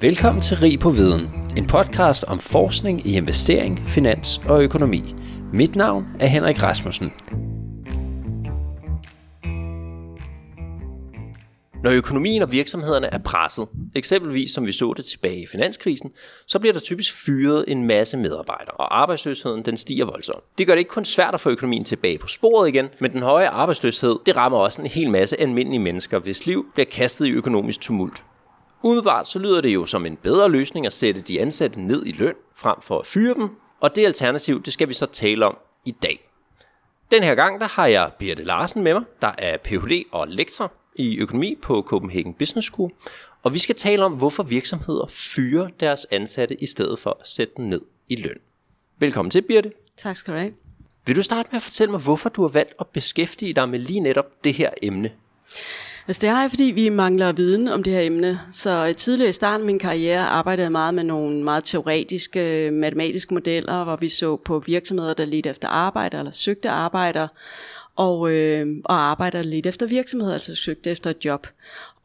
Velkommen til Rig på Viden, en podcast om forskning i investering, finans og økonomi. Mit navn er Henrik Rasmussen. Når økonomien og virksomhederne er presset, eksempelvis som vi så det tilbage i finanskrisen, så bliver der typisk fyret en masse medarbejdere, og arbejdsløsheden den stiger voldsomt. Det gør det ikke kun svært at få økonomien tilbage på sporet igen, men den høje arbejdsløshed det rammer også en hel masse almindelige mennesker, hvis liv bliver kastet i økonomisk tumult. Umiddelbart så lyder det jo som en bedre løsning at sætte de ansatte ned i løn, frem for at fyre dem, og det alternativ, det skal vi så tale om i dag. Den her gang, der har jeg Birte Larsen med mig, der er Ph.D. og lektor i økonomi på Copenhagen Business School, og vi skal tale om, hvorfor virksomheder fyrer deres ansatte i stedet for at sætte dem ned i løn. Velkommen til, Birte. Tak skal du have. Vil du starte med at fortælle mig, hvorfor du har valgt at beskæftige dig med lige netop det her emne? Altså det har jeg, fordi vi mangler viden om det her emne. Så øh, tidligere i starten af min karriere arbejdede jeg meget med nogle meget teoretiske øh, matematiske modeller, hvor vi så på virksomheder, der ledte efter arbejde eller søgte arbejder, og, øh, og arbejder lidt efter virksomheder, altså søgte efter et job.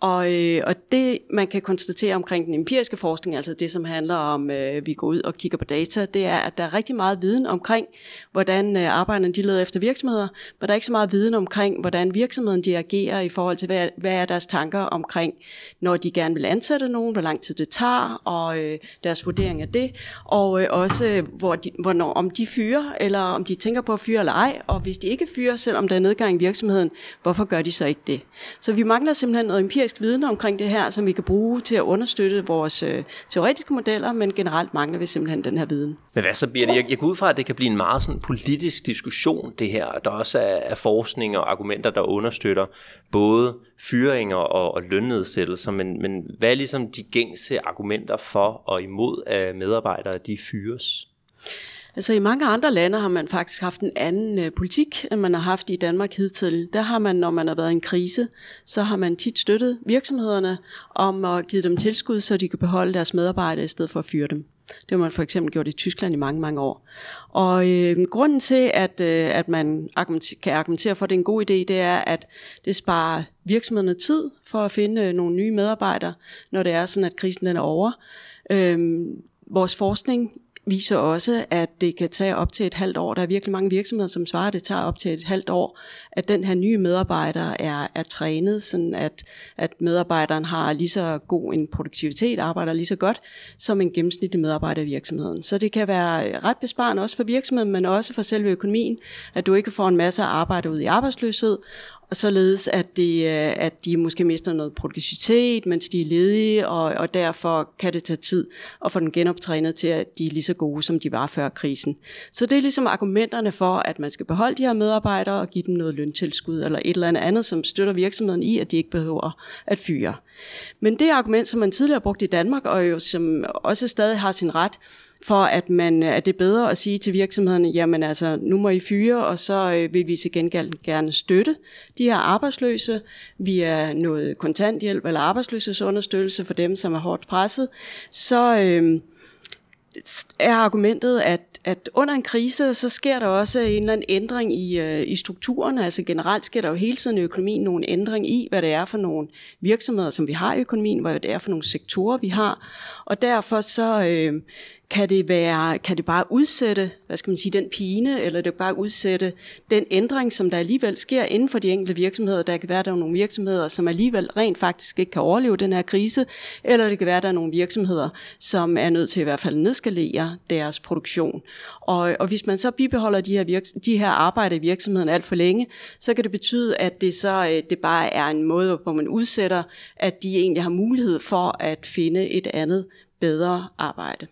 Og, øh, og det, man kan konstatere omkring den empiriske forskning, altså det, som handler om, øh, vi går ud og kigger på data, det er, at der er rigtig meget viden omkring, hvordan øh, arbejderne de leder efter virksomheder, men der er ikke så meget viden omkring, hvordan virksomheden de agerer i forhold til, hvad, hvad er deres tanker omkring, når de gerne vil ansætte nogen, hvor lang tid det tager, og øh, deres vurdering af det, og øh, også, øh, hvor de, hvornår, om de fyrer, eller om de tænker på at fyre eller ej, og hvis de ikke fyrer, selvom der er nedgang i virksomheden, hvorfor gør de så ikke det? Så vi mangler simpelthen noget empirisk empirisk viden omkring det her, som vi kan bruge til at understøtte vores øh, teoretiske modeller, men generelt mangler vi simpelthen den her viden. Men hvad så bliver det? Jeg, jeg går ud fra, at det kan blive en meget sådan politisk diskussion, det her. Der også er, er forskning og argumenter, der understøtter både fyringer og, og lønnedsættelser, men, men hvad er ligesom de gængse argumenter for og imod, at medarbejdere de fyres? Altså i mange andre lande har man faktisk haft en anden øh, politik, end man har haft i Danmark hidtil. Der har man, når man har været i en krise, så har man tit støttet virksomhederne om at give dem tilskud, så de kan beholde deres medarbejdere i stedet for at fyre dem. Det har man for eksempel gjort i Tyskland i mange, mange år. Og øh, grunden til, at, øh, at man argumenter, kan argumentere for, at det er en god idé, det er, at det sparer virksomhederne tid for at finde øh, nogle nye medarbejdere, når det er sådan, at krisen den er over. Øh, vores forskning viser også, at det kan tage op til et halvt år. Der er virkelig mange virksomheder, som svarer, at det tager op til et halvt år, at den her nye medarbejder er, er trænet, sådan at, at medarbejderen har lige så god en produktivitet, arbejder lige så godt, som en gennemsnitlig medarbejder i virksomheden. Så det kan være ret besparende også for virksomheden, men også for selve økonomien, at du ikke får en masse arbejde ud i arbejdsløshed, og således at de, øh, at de måske mister noget produktivitet, mens de er ledige, og, og derfor kan det tage tid at få den genoptrænet til, at de er lige så gode, som de var før krisen. Så det er ligesom argumenterne for, at man skal beholde de her medarbejdere og give dem noget løntilskud, eller et eller andet andet, som støtter virksomheden i, at de ikke behøver at fyre. Men det argument, som man tidligere har brugt i Danmark, og jo som også stadig har sin ret, for at, man, øh, at det er bedre at sige til virksomhederne, jamen altså, nu må I fyre, og så øh, vil vi til gengæld gerne støtte de her arbejdsløse via noget kontanthjælp eller arbejdsløshedsunderstøttelse for dem, som er hårdt presset, så øh, er argumentet, at at under en krise, så sker der også en eller anden ændring i, øh, i strukturerne. Altså generelt sker der jo hele tiden i økonomien nogle ændring i, hvad det er for nogle virksomheder, som vi har i økonomien, hvad det er for nogle sektorer, vi har. Og derfor så øh, kan det være, kan det bare udsætte, hvad skal man sige, den pine, eller det bare udsætte den ændring, som der alligevel sker inden for de enkelte virksomheder. Der kan være, der er nogle virksomheder, som alligevel rent faktisk ikke kan overleve den her krise, eller det kan være, der er nogle virksomheder, som er nødt til i hvert fald at nedskalere deres produktion. Og, og hvis man så bibeholder de her, virks- de her arbejder i virksomheden alt for længe, så kan det betyde, at det så øh, det bare er en måde, hvor man udsætter, at de egentlig har mulighed for at finde et andet bedre arbejde.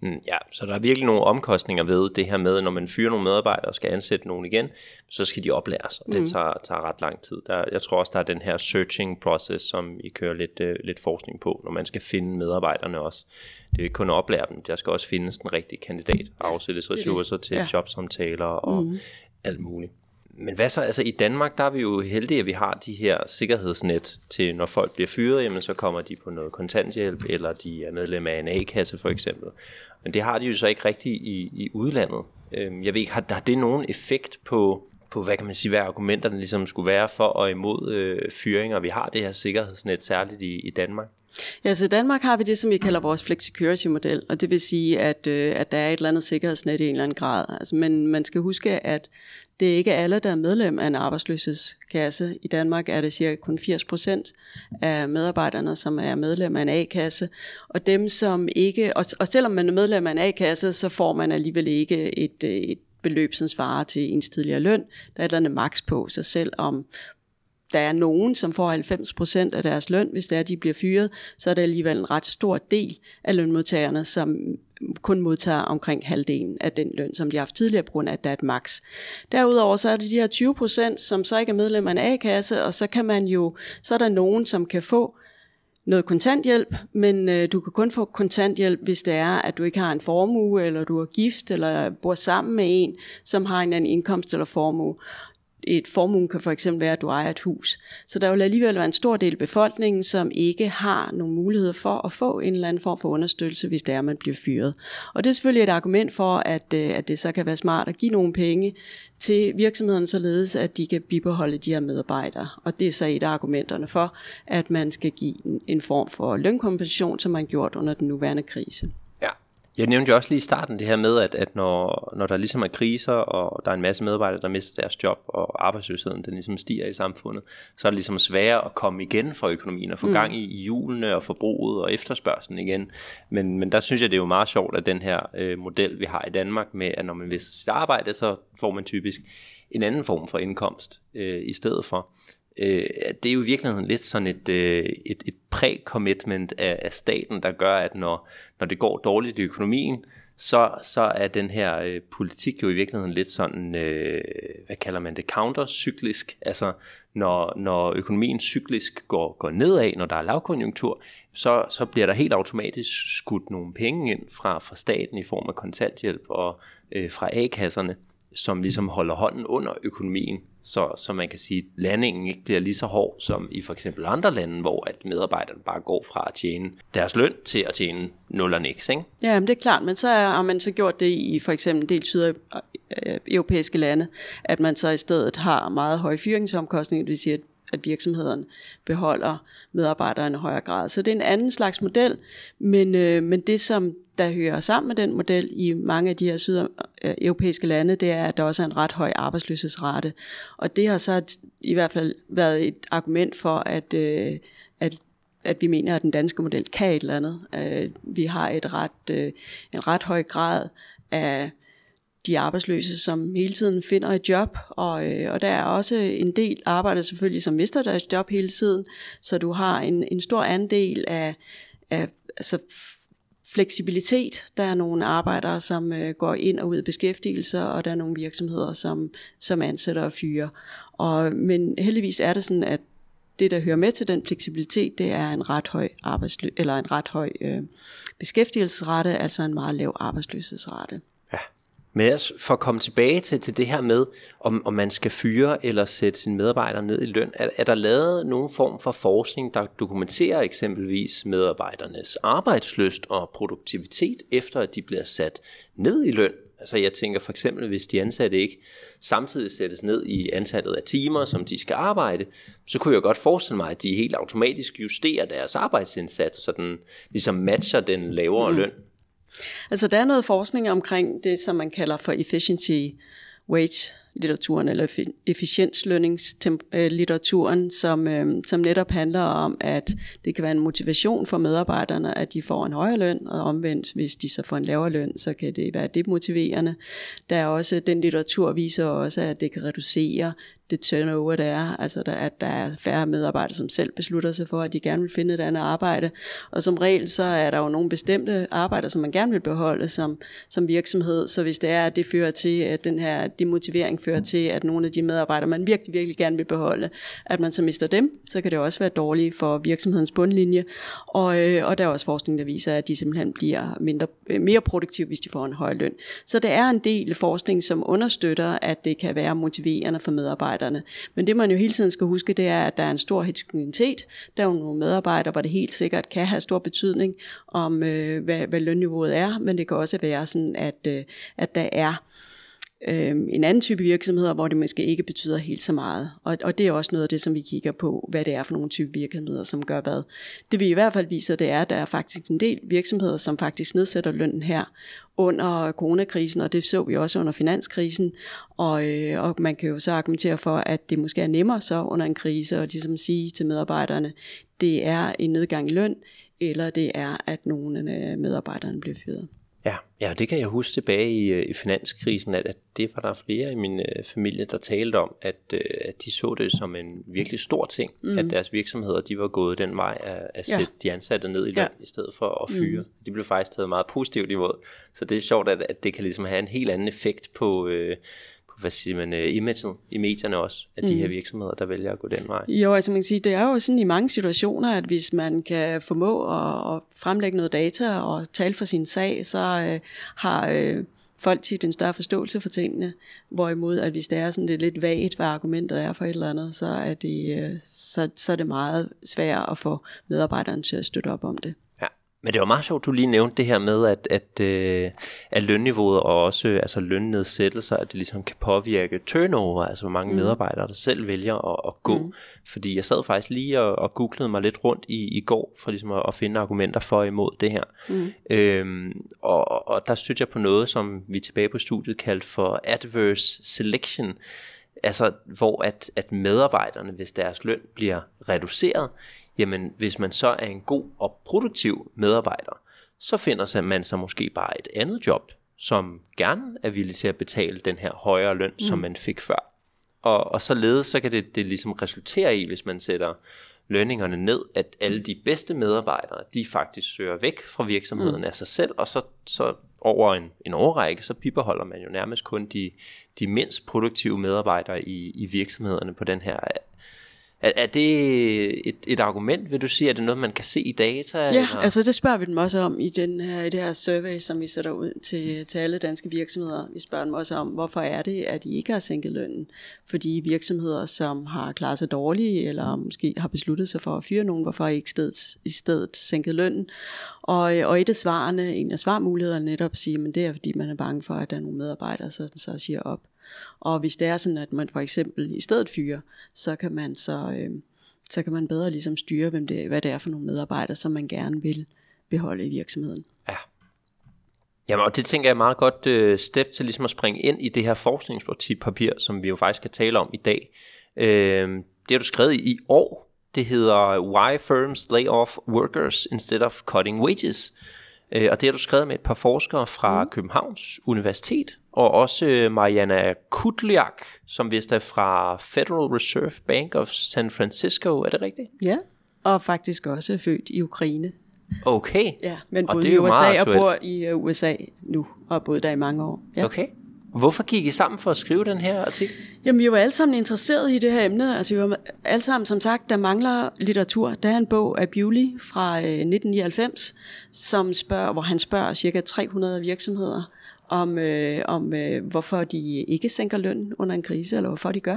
Mm, ja, så der er virkelig nogle omkostninger ved det her med, når man fyrer nogle medarbejdere og skal ansætte nogen igen, så skal de oplæres, og det mm. tager, tager ret lang tid. Der, jeg tror også, der er den her searching process, som I kører lidt, uh, lidt forskning på, når man skal finde medarbejderne også. Det er jo ikke kun at oplære dem, der skal også findes den rigtige kandidat, afsættes ressourcer til ja. jobsamtaler og mm. alt muligt. Men hvad så, altså i Danmark, der er vi jo heldige, at vi har de her sikkerhedsnet til, når folk bliver fyret, jamen så kommer de på noget kontanthjælp, eller de er medlem af en A-kasse for eksempel. Men det har de jo så ikke rigtigt i, i udlandet. Øhm, jeg ved ikke, har, har det nogen effekt på, på, hvad kan man sige, hvad argumenterne ligesom skulle være for og imod øh, fyringer? Vi har det her sikkerhedsnet, særligt i, i Danmark. Ja, så i Danmark har vi det, som vi kalder vores flexicurity-model, og det vil sige, at, øh, at der er et eller andet sikkerhedsnet i en eller anden grad. Altså, men man skal huske, at det er ikke alle, der er medlem af en arbejdsløshedskasse. I Danmark er det cirka kun 80 procent af medarbejderne, som er medlem af en A-kasse. Og dem, som ikke, og, og selvom man er medlem af en A-kasse, så får man alligevel ikke et, et beløb, som svarer til ens tidligere løn. Der er et eller andet maks på, så selv om der er nogen, som får 90 procent af deres løn, hvis det er, at de bliver fyret, så er det alligevel en ret stor del af lønmodtagerne, som kun modtager omkring halvdelen af den løn, som de har haft tidligere, på grund af, at der er et max. Derudover så er det de her 20 procent, som så ikke er medlem af en A-kasse, og så kan man jo, så er der nogen, som kan få noget kontanthjælp, men øh, du kan kun få kontanthjælp, hvis det er, at du ikke har en formue, eller du er gift, eller bor sammen med en, som har en anden indkomst eller formue et formue kan for eksempel være, at du ejer et hus. Så der vil alligevel være en stor del af befolkningen, som ikke har nogen mulighed for at få en eller anden form for understøttelse, hvis det er, at man bliver fyret. Og det er selvfølgelig et argument for, at, øh, at det så kan være smart at give nogle penge til virksomhederne, således at de kan bibeholde de her medarbejdere. Og det er så et af argumenterne for, at man skal give en form for lønkompensation, som man gjort under den nuværende krise. Jeg nævnte jo også lige i starten det her med, at, at når, når der ligesom er kriser, og der er en masse medarbejdere, der mister deres job, og arbejdsløsheden den ligesom stiger i samfundet, så er det ligesom sværere at komme igen for økonomien, og få mm. gang i hjulene, og forbruget, og efterspørgselen igen. Men, men der synes jeg, det er jo meget sjovt, at den her øh, model, vi har i Danmark, med at når man mister sit arbejde, så får man typisk en anden form for indkomst øh, i stedet for øh, det er jo i virkeligheden lidt sådan et, øh, et, et præ-commitment af, af staten, der gør, at når, når det går dårligt i økonomien, så, så er den her øh, politik jo i virkeligheden lidt sådan, øh, hvad kalder man det, countercyklisk. Altså når, når økonomien cyklisk går, går nedad, når der er lavkonjunktur, så, så bliver der helt automatisk skudt nogle penge ind fra, fra staten i form af kontanthjælp og øh, fra A-kasserne, som ligesom holder hånden under økonomien så, så man kan sige, at landingen ikke bliver lige så hård som i for eksempel andre lande, hvor at medarbejderne bare går fra at tjene deres løn til at tjene nul og niks. Ikke? Ja, men det er klart, men så har man så gjort det i for eksempel en del sydeuropæiske øh, lande, at man så i stedet har meget høje fyringsomkostninger, det vil sige, at at virksomheden beholder medarbejderne i højere grad. Så det er en anden slags model, men, øh, men det som der hører sammen med den model i mange af de her sydeuropæiske lande, det er, at der også er en ret høj arbejdsløshedsrate. Og det har så i hvert fald været et argument for, at, øh, at at vi mener, at den danske model kan et eller andet. Øh, vi har et ret, øh, en ret høj grad af de arbejdsløse, som hele tiden finder et job, og, øh, og der er også en del arbejder selvfølgelig, som mister deres job hele tiden, så du har en, en stor andel af, af altså fleksibilitet. Der er nogle arbejdere, som øh, går ind og ud af beskæftigelse, og der er nogle virksomheder, som, som ansætter og fyrer. Og, men heldigvis er det sådan, at det, der hører med til den fleksibilitet, det er en ret høj, arbejdslø- eller en ret høj øh, beskæftigelsesrate, altså en meget lav arbejdsløshedsrate. Men altså, for at komme tilbage til, til det her med, om, om man skal fyre eller sætte sine medarbejdere ned i løn, er, er der lavet nogen form for forskning, der dokumenterer eksempelvis medarbejdernes arbejdsløst og produktivitet, efter at de bliver sat ned i løn? Altså jeg tænker for eksempel, hvis de ansatte ikke samtidig sættes ned i antallet af timer, som de skal arbejde, så kunne jeg godt forestille mig, at de helt automatisk justerer deres arbejdsindsats, så den ligesom matcher den lavere mm. løn. Altså der er noget forskning omkring det, som man kalder for efficiency wage litteraturen eller efficienslønningslitteraturen, øh, som, øh, som netop handler om, at det kan være en motivation for medarbejderne, at de får en højere løn, og omvendt, hvis de så får en lavere løn, så kan det være demotiverende. Der er også, den litteratur viser også, at det kan reducere det turnover, der er, altså der, at der er færre medarbejdere, som selv beslutter sig for, at de gerne vil finde et andet arbejde. Og som regel, så er der jo nogle bestemte arbejder, som man gerne vil beholde som, som virksomhed. Så hvis det er, at det fører til, at den her demotivering fører til, at nogle af de medarbejdere, man virkelig, virkelig gerne vil beholde, at man så mister dem, så kan det også være dårligt for virksomhedens bundlinje. Og, øh, og der er også forskning, der viser, at de simpelthen bliver mindre, øh, mere produktive, hvis de får en høj løn. Så der er en del forskning, som understøtter, at det kan være motiverende for medarbejderne. Men det man jo hele tiden skal huske, det er, at der er en stor heterogenitet. Der er jo nogle medarbejdere, hvor det helt sikkert kan have stor betydning om, øh, hvad, hvad lønniveauet er, men det kan også være sådan, at, øh, at der er øh, en anden type virksomheder, hvor det måske ikke betyder helt så meget. Og, og det er også noget af det, som vi kigger på, hvad det er for nogle type virksomheder, som gør hvad. Det vi i hvert fald viser, det er, at der er faktisk en del virksomheder, som faktisk nedsætter lønnen her under coronakrisen, og det så vi også under finanskrisen. Og, øh, og man kan jo så argumentere for, at det måske er nemmere så under en krise, at ligesom sige til medarbejderne, det er en nedgang i løn, eller det er, at nogle af medarbejderne bliver fyret. Ja, ja, det kan jeg huske tilbage i, øh, i finanskrisen, at, at det var der flere i min øh, familie, der talte om, at, øh, at de så det som en virkelig stor ting, mm. at deres virksomheder de var gået den vej at, at sætte ja. de ansatte ned i løn, ja. i stedet for at fyre. Mm. De blev faktisk taget meget positivt imod. Så det er sjovt, at, at det kan ligesom have en helt anden effekt på... Øh, hvad siger man, uh, imaget i medierne også, af de mm. her virksomheder, der vælger at gå den vej. Jo, altså man kan sige, det er jo sådan i mange situationer, at hvis man kan formå at, at fremlægge noget data og tale for sin sag, så uh, har uh, folk tit en større forståelse for tingene, hvorimod at hvis det er sådan det er lidt vagt, hvad argumentet er for et eller andet, så er det, uh, så, så er det meget svært at få medarbejderen til at støtte op om det. Men det var meget sjovt, du lige nævnte det her med, at, at, øh, at lønniveauet og også altså lønnedsættelser, at det ligesom kan påvirke turnover, altså hvor mange mm. medarbejdere, der selv vælger at, at gå. Mm. Fordi jeg sad faktisk lige og, og googlede mig lidt rundt i, i går, for ligesom at, at finde argumenter for og imod det her. Mm. Øhm, og, og der stødte jeg på noget, som vi tilbage på studiet kaldte for adverse selection, altså hvor at, at medarbejderne, hvis deres løn bliver reduceret, jamen hvis man så er en god og produktiv medarbejder, så finder man sig måske bare et andet job, som gerne er villig til at betale den her højere løn, mm. som man fik før. Og, og således så kan det, det ligesom resultere i, hvis man sætter lønningerne ned, at alle de bedste medarbejdere, de faktisk søger væk fra virksomheden mm. af sig selv, og så, så over en, en årrække, så bibeholder man jo nærmest kun de, de mindst produktive medarbejdere i, i virksomhederne på den her er, er det et, et argument, vil du sige? Er det noget, man kan se i data? Ja, eller? altså det spørger vi dem også om i, den her, i det her survey, som vi sætter ud til, til alle danske virksomheder. Vi spørger dem også om, hvorfor er det, at de ikke har sænket lønnen? Fordi virksomheder, som har klaret sig dårligt, eller måske har besluttet sig for at fyre nogen, hvorfor ikke stedet, i stedet sænket lønnen? Og, og et af svarene, en af svarmulighederne netop at sige, men det er fordi, man er bange for, at der er nogle medarbejdere, som så siger op. Og hvis det er sådan, at man for eksempel i stedet fyrer, så kan man så, øh, så kan man bedre ligesom styre, hvem det, hvad det er for nogle medarbejdere, som man gerne vil beholde i virksomheden. Ja. Jamen, og det tænker jeg er meget godt øh, step til ligesom at springe ind i det her forskningspapir, som vi jo faktisk kan tale om i dag. Øh, det har du skrevet i år. Det hedder Why Firms Lay Off Workers Instead of Cutting Wages. Øh, og det har du skrevet med et par forskere fra mm. Københavns Universitet, og også øh, Mariana Kudliak, som vist er fra Federal Reserve Bank of San Francisco. Er det rigtigt? Ja, og faktisk også født i Ukraine. Okay. Ja, men boede i USA og bor i øh, USA nu, og har boet der i mange år. Ja. Okay. Hvorfor gik I sammen for at skrive den her artikel? Jamen, vi var alle sammen interesseret i det her emne. Altså, vi var alle sammen, som sagt, der mangler litteratur. Der er en bog af Bewley fra øh, 1999, som spørger, hvor han spørger cirka 300 virksomheder om, øh, om øh, hvorfor de ikke sænker løn under en krise, eller hvorfor de gør.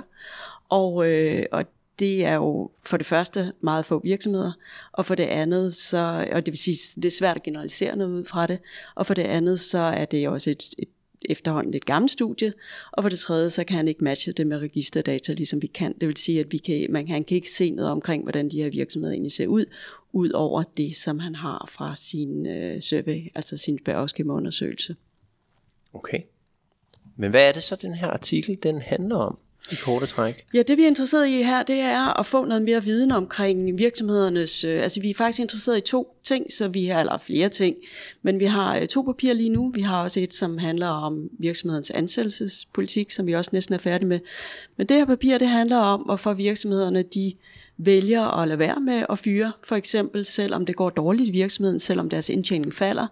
Og, øh, og det er jo for det første meget få virksomheder, og for det andet, så, og det vil sige, det er svært at generalisere noget ud fra det, og for det andet, så er det også et, et efterhånden et gammelt studie, og for det tredje, så kan han ikke matche det med registerdata, ligesom vi kan. Det vil sige, at vi kan, man, han kan ikke se noget omkring, hvordan de her virksomheder egentlig ser ud, ud over det, som han har fra sin øh, survey, altså sin spørgeskemaundersøgelse. Okay. Men hvad er det så, den her artikel den handler om? I korte træk? Ja, det vi er interesseret i her, det er at få noget mere viden omkring virksomhedernes, øh, altså vi er faktisk interesseret i to ting, så vi har, eller flere ting, men vi har øh, to papirer lige nu. Vi har også et, som handler om virksomhedens ansættelsespolitik, som vi også næsten er færdige med. Men det her papir, det handler om, hvorfor virksomhederne, de vælger at lade være med at fyre, for eksempel selvom det går dårligt i virksomheden, selvom deres indtjening falder.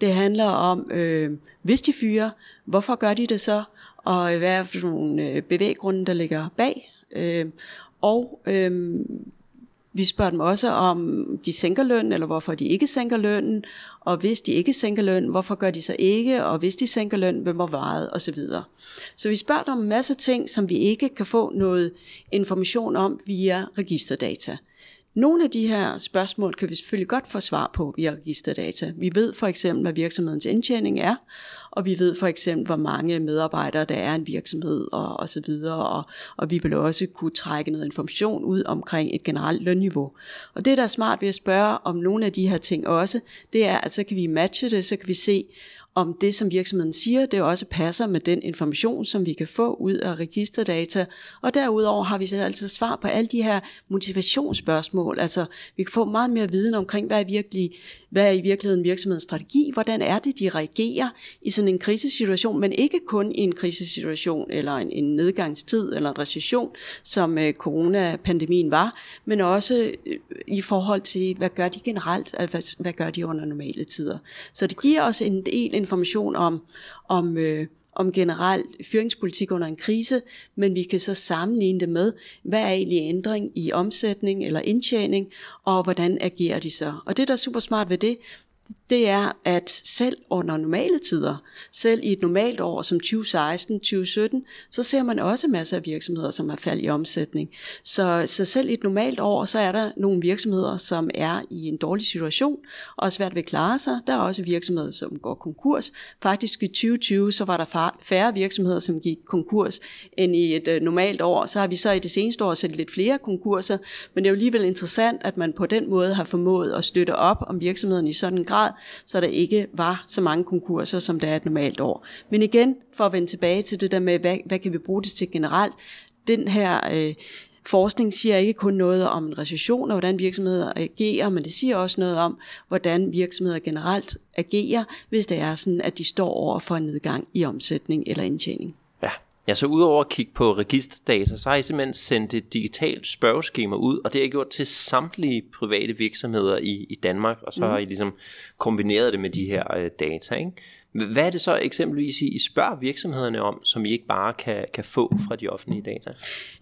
Det handler om, øh, hvis de fyrer, hvorfor gør de det så? Og hvad er for nogle øh, bevæggrunde, der ligger bag. Øh, og øh, vi spørger dem også om, de sænker løn, eller hvorfor de ikke sænker lønnen, og hvis de ikke sænker løn, hvorfor gør de så ikke, og hvis de sænker løn, hvem var varet, osv. Så vi spørger dem om masser masse ting, som vi ikke kan få noget information om via registerdata. Nogle af de her spørgsmål kan vi selvfølgelig godt få svar på via registerdata. Vi ved for eksempel, hvad virksomhedens indtjening er, og vi ved for eksempel, hvor mange medarbejdere der er i en virksomhed og, og så videre, og, og vi vil også kunne trække noget information ud omkring et generelt lønniveau. Og det, der er smart ved at spørge om nogle af de her ting også, det er, at så kan vi matche det, så kan vi se, om det, som virksomheden siger, det også passer med den information, som vi kan få ud af registerdata. Og derudover har vi så altid svar på alle de her motivationsspørgsmål. Altså, vi kan få meget mere viden omkring, hvad er, virkelig, hvad er i virkeligheden virksomhedens strategi, hvordan er det, de reagerer i sådan en krisesituation, men ikke kun i en krisesituation eller en, en nedgangstid eller en recession, som øh, coronapandemien var, men også øh, i forhold til, hvad gør de generelt, altså, hvad, hvad gør de under normale tider. Så det giver os en del information om, om, øh, om generel fyringspolitik under en krise, men vi kan så sammenligne det med, hvad er egentlig ændring i omsætning eller indtjening, og hvordan agerer de så. Og det, der er super smart ved det, det er, at selv under normale tider, selv i et normalt år som 2016-2017, så ser man også masser af virksomheder, som har faldet i omsætning. Så, så selv i et normalt år, så er der nogle virksomheder, som er i en dårlig situation og svært ved at klare sig. Der er også virksomheder, som går konkurs. Faktisk i 2020, så var der færre virksomheder, som gik konkurs, end i et uh, normalt år. Så har vi så i det seneste år set lidt flere konkurser, men det er jo alligevel interessant, at man på den måde har formået at støtte op om virksomheden i sådan en grad, så der ikke var så mange konkurser, som der er et normalt år. Men igen, for at vende tilbage til det der med, hvad, hvad kan vi bruge det til generelt, den her øh, forskning siger ikke kun noget om en recession og hvordan virksomheder agerer, men det siger også noget om, hvordan virksomheder generelt agerer, hvis det er sådan, at de står over for en nedgang i omsætning eller indtjening. Ja, så udover at kigge på registerdata, så har I simpelthen sendt et digitalt spørgeskema ud, og det har I gjort til samtlige private virksomheder i, i Danmark, og så mm. har I ligesom kombineret det med de her øh, data. Ikke? Hvad er det så eksempelvis, I spørger virksomhederne om, som I ikke bare kan, kan få fra de offentlige data?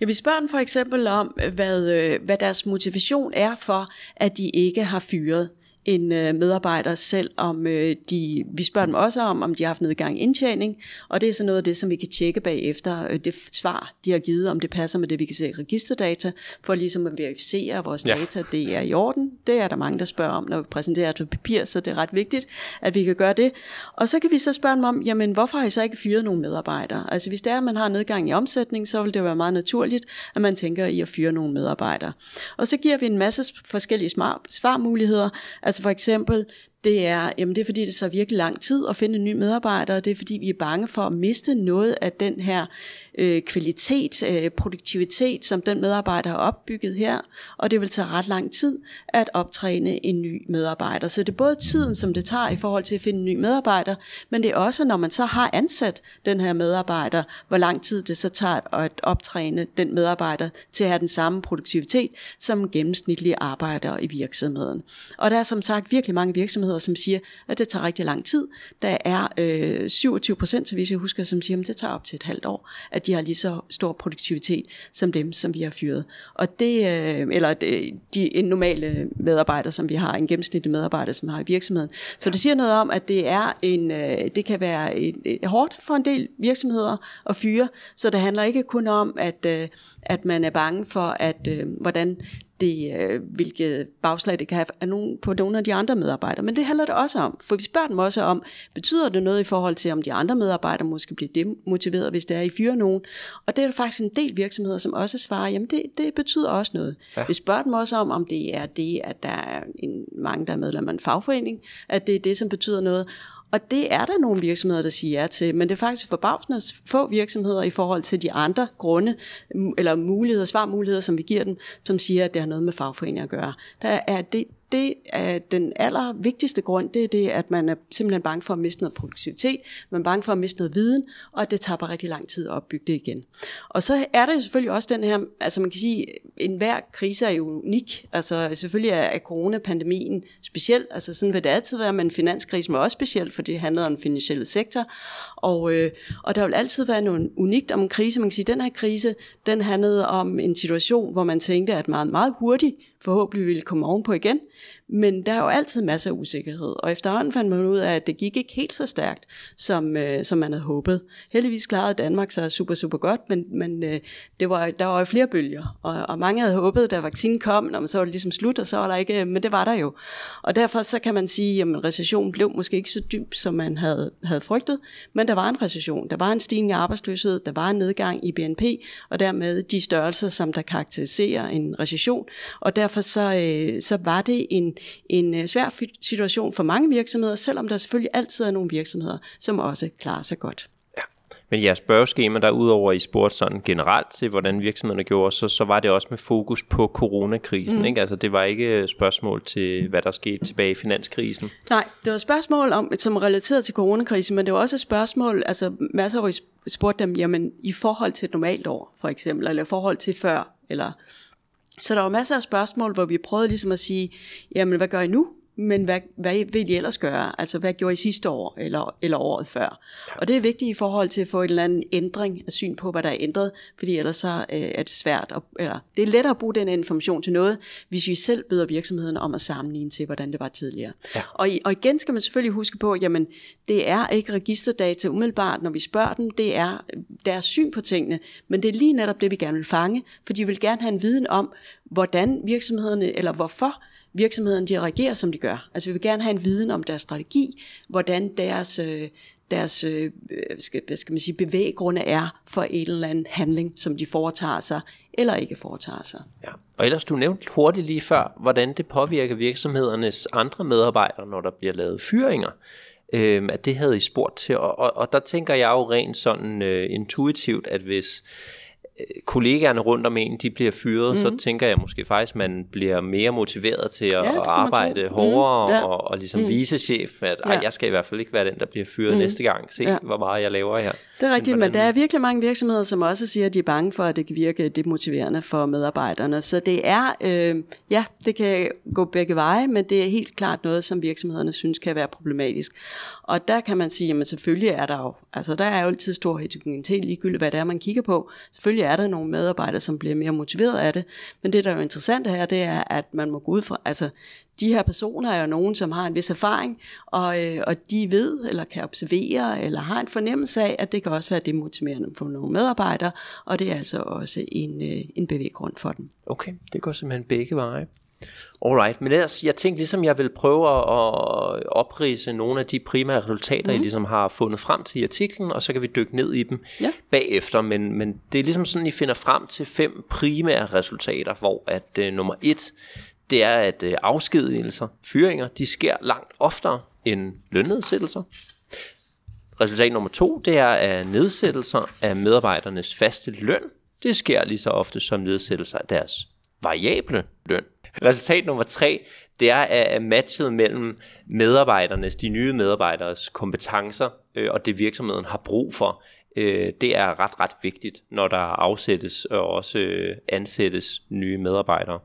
Ja, vi spørger dem for eksempel om, hvad, øh, hvad deres motivation er for, at de ikke har fyret en øh, medarbejder, selv om øh, de, vi spørger dem også om, om de har haft nedgang i indtjening, og det er så noget af det, som vi kan tjekke bagefter, øh, det svar, de har givet, om det passer med det, vi kan se i registerdata, for ligesom at verificere, at vores ja. data, det er i orden. Det er der mange, der spørger om, når vi præsenterer på papir, så det er ret vigtigt, at vi kan gøre det. Og så kan vi så spørge dem om, jamen hvorfor har I så ikke fyret nogle medarbejdere? Altså hvis det er, at man har nedgang i omsætning, så vil det være meget naturligt, at man tænker i at fyre nogle medarbejdere. Og så giver vi en masse forskellige svarmuligheder, Altså for eksempel, det er, jamen det er fordi, det så virkelig lang tid at finde en ny medarbejder, og det er fordi, vi er bange for at miste noget af den her øh, kvalitet, øh, produktivitet, som den medarbejder har opbygget her, og det vil tage ret lang tid at optræne en ny medarbejder. Så det er både tiden, som det tager i forhold til at finde en ny medarbejder, men det er også, når man så har ansat den her medarbejder, hvor lang tid det så tager at optræne den medarbejder til at have den samme produktivitet som gennemsnitlige arbejdere i virksomheden. Og der er som sagt virkelig mange virksomheder, som siger, at det tager rigtig lang tid. Der er øh, 27 procent, så hvis jeg husker, som siger, at det tager op til et halvt år, at de har lige så stor produktivitet som dem, som vi har fyret. Og det, øh, eller øh, de, de normale medarbejdere, som vi har, en gennemsnitlig medarbejder, som vi har i virksomheden. Så det siger noget om, at det er en, øh, det kan være et, et hårdt for en del virksomheder at fyre, så det handler ikke kun om, at, øh, at man er bange for, at øh, hvordan det, øh, hvilket bagslag det kan have af nogen, på nogle af de andre medarbejdere. Men det handler det også om, for vi spørger dem også om, betyder det noget i forhold til, om de andre medarbejdere måske bliver demotiveret, hvis det er, I fyrer nogen? Og det er der faktisk en del virksomheder, som også svarer, jamen det, det betyder også noget. Ja. Vi spørger dem også om, om det er det, at der er en, mange, der er medlem af en fagforening, at det er det, som betyder noget. Og det er der nogle virksomheder, der siger ja til, men det er faktisk forbavsende få virksomheder i forhold til de andre grunde, eller muligheder, svarmuligheder, som vi giver dem, som siger, at det har noget med fagforeninger at gøre. Der er det, det er den allervigtigste grund, det er det, at man er simpelthen bange for at miste noget produktivitet, man er bange for at miste noget viden, og at det tager rigtig lang tid at opbygge det igen. Og så er der selvfølgelig også den her, altså man kan sige, en hver krise er jo unik, altså selvfølgelig er, coronapandemien speciel, altså sådan vil det altid være, men finanskrisen var også speciel, for det handlede om den finansielle sektor, og, øh, og der vil altid være noget unikt om en krise, man kan sige, den her krise, den handlede om en situation, hvor man tænkte, at meget, meget hurtigt forhåbentlig vil komme ovenpå igen. Men der er jo altid masser af usikkerhed, og efterhånden fandt man ud af, at det gik ikke helt så stærkt, som, øh, som man havde håbet. Heldigvis klarede Danmark sig super, super godt, men, men øh, det var, der var jo flere bølger, og, og mange havde håbet, da vaccinen kom, når man så var det ligesom slut, og så var der ikke, øh, men det var der jo. Og derfor så kan man sige, at recessionen blev måske ikke så dyb, som man havde, havde frygtet, men der var en recession, der var en stigning i arbejdsløshed, der var en nedgang i BNP, og dermed de størrelser, som der karakteriserer en recession, og derfor så, øh, så var det en, en øh, svær situation for mange virksomheder, selvom der selvfølgelig altid er nogle virksomheder, som også klarer sig godt. Men jeres spørgeskema, der udover I spurgte sådan generelt til, hvordan virksomhederne gjorde, så, så var det også med fokus på coronakrisen. Mm. Ikke? Altså, det var ikke spørgsmål til, hvad der skete tilbage i finanskrisen. Nej, det var spørgsmål om, som relateret til coronakrisen, men det var også et spørgsmål, altså masser I spurgte dem, jamen i forhold til et normalt år, for eksempel, eller i forhold til før, eller så der var masser af spørgsmål, hvor vi prøvede ligesom at sige, jamen hvad gør I nu? Men hvad, hvad vil I ellers gøre? Altså, hvad gjorde I sidste år eller, eller året før? Og det er vigtigt i forhold til at få en eller anden ændring af syn på, hvad der er ændret, fordi ellers så øh, er det svært, at, eller det er lettere at bruge den information til noget, hvis vi selv beder virksomheden om at sammenligne til, hvordan det var tidligere. Ja. Og, og igen skal man selvfølgelig huske på, jamen, det er ikke registerdata umiddelbart, når vi spørger dem, det er deres syn på tingene, men det er lige netop det, vi gerne vil fange, for de vil gerne have en viden om, hvordan virksomhederne, eller hvorfor virksomhederne de reagerer, som de gør. Altså vi vil gerne have en viden om deres strategi, hvordan deres, øh, deres øh, øh, skal, hvad skal man sige, bevæggrunde er for en eller anden handling, som de foretager sig eller ikke foretager sig. Ja. Og ellers du nævnte hurtigt lige før, hvordan det påvirker virksomhedernes andre medarbejdere, når der bliver lavet fyringer. Øhm, at det havde I spurgt til, og, og, og der tænker jeg jo rent sådan øh, intuitivt, at hvis kollegaerne rundt om en, de bliver fyret, mm. så tænker jeg måske faktisk, man bliver mere motiveret til at, ja, at arbejde hårdere mm. ja. og, og ligesom mm. vise chef, at ja. jeg skal i hvert fald ikke være den, der bliver fyret mm. næste gang. Se, ja. hvor meget jeg laver her. Det er rigtigt, men, men der er virkelig mange virksomheder, som også siger, at de er bange for, at det kan virke demotiverende for medarbejderne. Så det er, øh, ja, det kan gå begge veje, men det er helt klart noget, som virksomhederne synes kan være problematisk. Og der kan man sige, at selvfølgelig er der jo, altså der er jo altid stor heterogenitet, ligegyldigt hvad det er, man kigger på. Selvfølgelig er der nogle medarbejdere, som bliver mere motiveret af det, men det, der er jo interessant her, det er, at man må gå ud fra, altså de her personer er jo nogen, som har en vis erfaring, og, øh, og de ved, eller kan observere, eller har en fornemmelse af, at det kan også være demotiverende for nogle medarbejdere, og det er altså også en, øh, en bevæggrund for dem. Okay, det går simpelthen begge veje. Alright, men ellers, jeg tænkte ligesom, jeg vil prøve at oprise nogle af de primære resultater, mm. I mhm. ligesom har fundet frem til i artiklen, og så kan vi dykke ned i dem ja. bagefter. Men, men det er ligesom sådan, I finder frem til fem primære resultater, hvor at uh, nummer et, det er, at uh, afskedigelser, fyringer, de sker langt oftere end lønnedsættelser. Resultat nummer to, det er, at nedsættelser af medarbejdernes faste løn, det sker lige så ofte som nedsættelser af deres variable løn. Resultat nummer tre, det er at matchet mellem medarbejdernes, de nye medarbejderes kompetencer øh, og det virksomheden har brug for, øh, det er ret, ret vigtigt, når der afsættes og også øh, ansættes nye medarbejdere.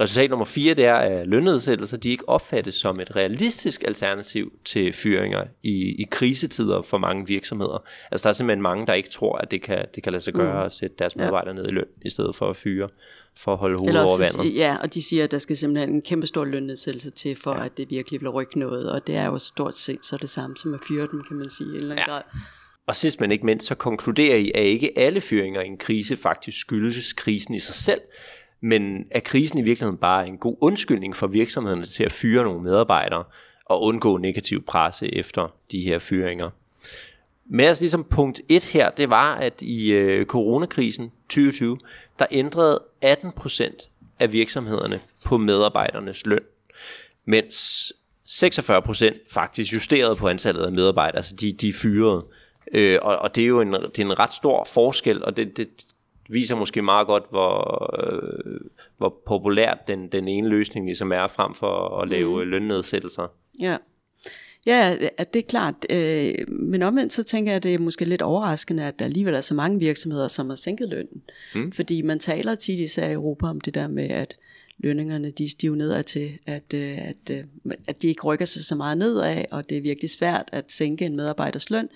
Resultat nummer 4, det er, at lønnedsættelser de ikke opfattes som et realistisk alternativ til fyringer i, i krisetider for mange virksomheder. Altså der er simpelthen mange, der ikke tror, at det kan, det kan lade sig gøre mm. at sætte deres medarbejdere ja. ned i løn, i stedet for at fyre for at holde hovedet over vandet. Ja, og de siger, at der skal simpelthen en kæmpe stor lønnedsættelse til, for ja. at det virkelig vil rykke noget. Og det er jo stort set så det samme som at fyre dem, kan man sige, i en eller anden ja. grad. Og sidst men ikke mindst, så konkluderer I, at ikke alle fyringer i en krise faktisk skyldes krisen i sig selv, men at krisen i virkeligheden bare en god undskyldning for virksomhederne til at fyre nogle medarbejdere og undgå negativ presse efter de her fyringer. Men altså ligesom punkt 1 her, det var, at i øh, coronakrisen 2020, der ændrede 18% af virksomhederne på medarbejdernes løn, mens 46% faktisk justerede på antallet af medarbejdere, altså de, de fyrede. Øh, og, og det er jo en, det er en ret stor forskel, og det, det viser måske meget godt, hvor, øh, hvor populært den, den ene løsning ligesom er, frem for at lave mm. lønnedsættelser. Ja. Ja, det er klart. Øh, men omvendt så tænker jeg, at det er måske lidt overraskende, at der alligevel er så mange virksomheder, som har sænket lønnen. Mm. Fordi man taler tit især i Europa om det der med, at lønningerne de stiver nedad til, at, øh, at, øh, at de ikke rykker sig så meget nedad, og det er virkelig svært at sænke en medarbejders løn.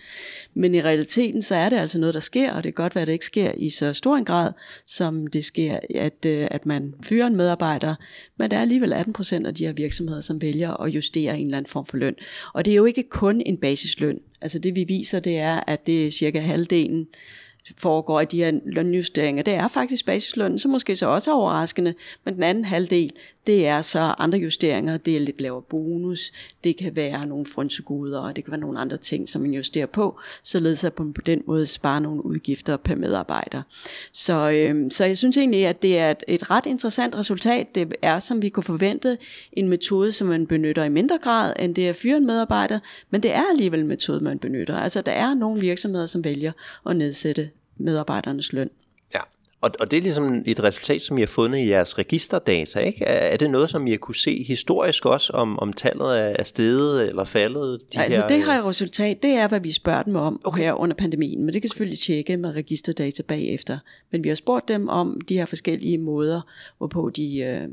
Men i realiteten så er det altså noget, der sker, og det kan godt være, at det ikke sker i så stor en grad, som det sker, at, øh, at man fyrer en medarbejder, men der er alligevel 18 procent af de her virksomheder, som vælger at justere en eller anden form for løn. Og det er jo ikke kun en basisløn. Altså det vi viser, det er, at det er cirka halvdelen foregår i de her lønjusteringer, det er faktisk basislønnen, så måske så også er overraskende, men den anden halvdel, det er så andre justeringer, det er lidt lavere bonus, det kan være nogle frynsegoder, og det kan være nogle andre ting, som man justerer på, således at man på den måde sparer nogle udgifter per medarbejder. Så, øhm, så jeg synes egentlig, at det er et, et ret interessant resultat. Det er, som vi kunne forvente, en metode, som man benytter i mindre grad, end det at fyre en medarbejder, men det er alligevel en metode, man benytter. Altså, der er nogle virksomheder, som vælger at nedsætte medarbejdernes løn. Ja, og, og det er ligesom et resultat, som I har fundet i jeres registerdata, ikke? Er, er det noget, som I har kunne se historisk også, om, om tallet er steget eller faldet? De altså her, det her resultat, det er, hvad vi spørger dem om okay. her under pandemien, men det kan selvfølgelig tjekke med registerdata bagefter. Men vi har spurgt dem om de her forskellige måder, hvorpå de... Øh,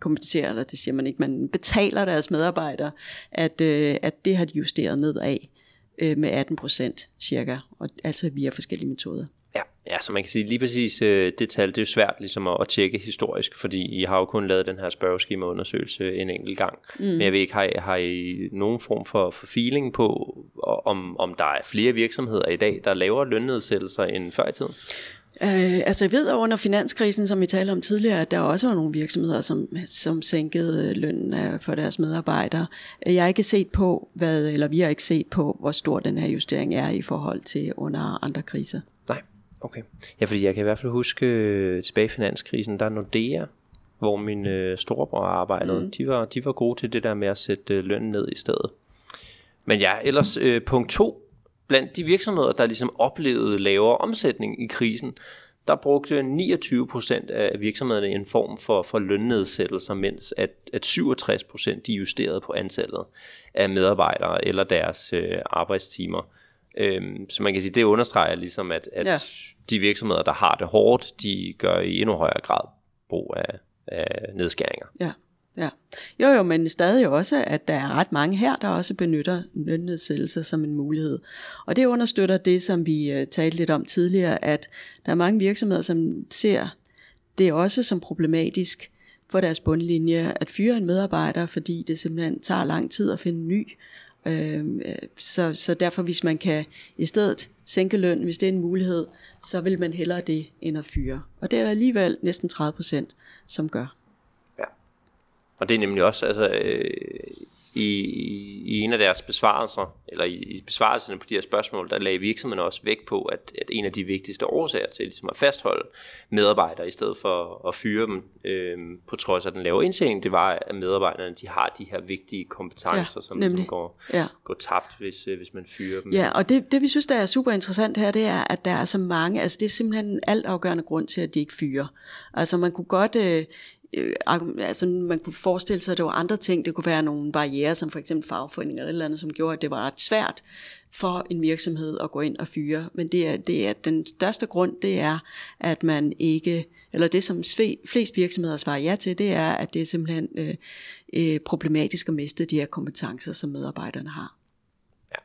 kompenserer, eller det siger man ikke, man betaler deres medarbejdere, at, øh, at det har de justeret nedad øh, med 18 procent cirka, og altså via forskellige metoder. Ja, ja, så man kan sige lige præcis øh, det tal, det er jo svært ligesom at, at tjekke historisk, fordi I har jo kun lavet den her spørgeskemaundersøgelse en enkelt gang. Mm. Men jeg ved ikke, har I, har I nogen form for, for feeling på, om, om der er flere virksomheder i dag, der laver lønnedsættelser end før i tiden? Øh, altså jeg ved at under finanskrisen, som vi talte om tidligere, at der også var nogle virksomheder, som, som sænkede lønnen for deres medarbejdere. Jeg har ikke set på, hvad, eller vi har ikke set på, hvor stor den her justering er i forhold til under andre kriser. Nej, okay. Ja, fordi jeg kan i hvert fald huske øh, tilbage i finanskrisen, der er Nordea, hvor min øh, storebror arbejdede. Mm. De, var, de var gode til det der med at sætte øh, lønnen ned i stedet. Men ja, ellers øh, punkt to, blandt de virksomheder, der ligesom oplevede lavere omsætning i krisen, der brugte 29% af virksomhederne en form for, for lønnedsættelser, mens at, at 67% de justerede på antallet af medarbejdere eller deres øh, arbejdstimer. Øhm, så man kan sige, det understreger ligesom, at, at ja. de virksomheder, der har det hårdt, de gør i endnu højere grad brug af, af nedskæringer. Ja. Ja. Jo jo, men stadig også, at der er ret mange her, der også benytter lønnedsættelser som en mulighed. Og det understøtter det, som vi øh, talte lidt om tidligere, at der er mange virksomheder, som ser det også som problematisk for deres bundlinje at fyre en medarbejder, fordi det simpelthen tager lang tid at finde en ny. Øh, så, så derfor, hvis man kan i stedet sænke løn, hvis det er en mulighed, så vil man hellere det end at fyre. Og det er der alligevel næsten 30 procent, som gør. Og det er nemlig også, altså, øh, i, i en af deres besvarelser, eller i, i besvarelserne på de her spørgsmål, der lagde virksomheden også vægt på, at, at en af de vigtigste årsager til ligesom at fastholde medarbejdere, i stedet for at fyre dem øh, på trods af den lave indtjening, det var, at medarbejderne de har de her vigtige kompetencer, ja, som ligesom går, ja. går tabt, hvis, øh, hvis man fyrer dem. Ja, og det, det vi synes, der er super interessant her, det er, at der er så mange, altså det er simpelthen en altafgørende grund til, at de ikke fyrer. Altså man kunne godt, øh, øh, altså man kunne forestille sig, at det var andre ting. Det kunne være nogle barriere, som for eksempel fagforeninger eller, eller andet, som gjorde, at det var ret svært for en virksomhed at gå ind og fyre. Men det er, det er den største grund, det er, at man ikke, eller det som flest virksomheder svarer ja til, det er, at det er simpelthen øh, øh, problematisk at miste de her kompetencer, som medarbejderne har. Ja.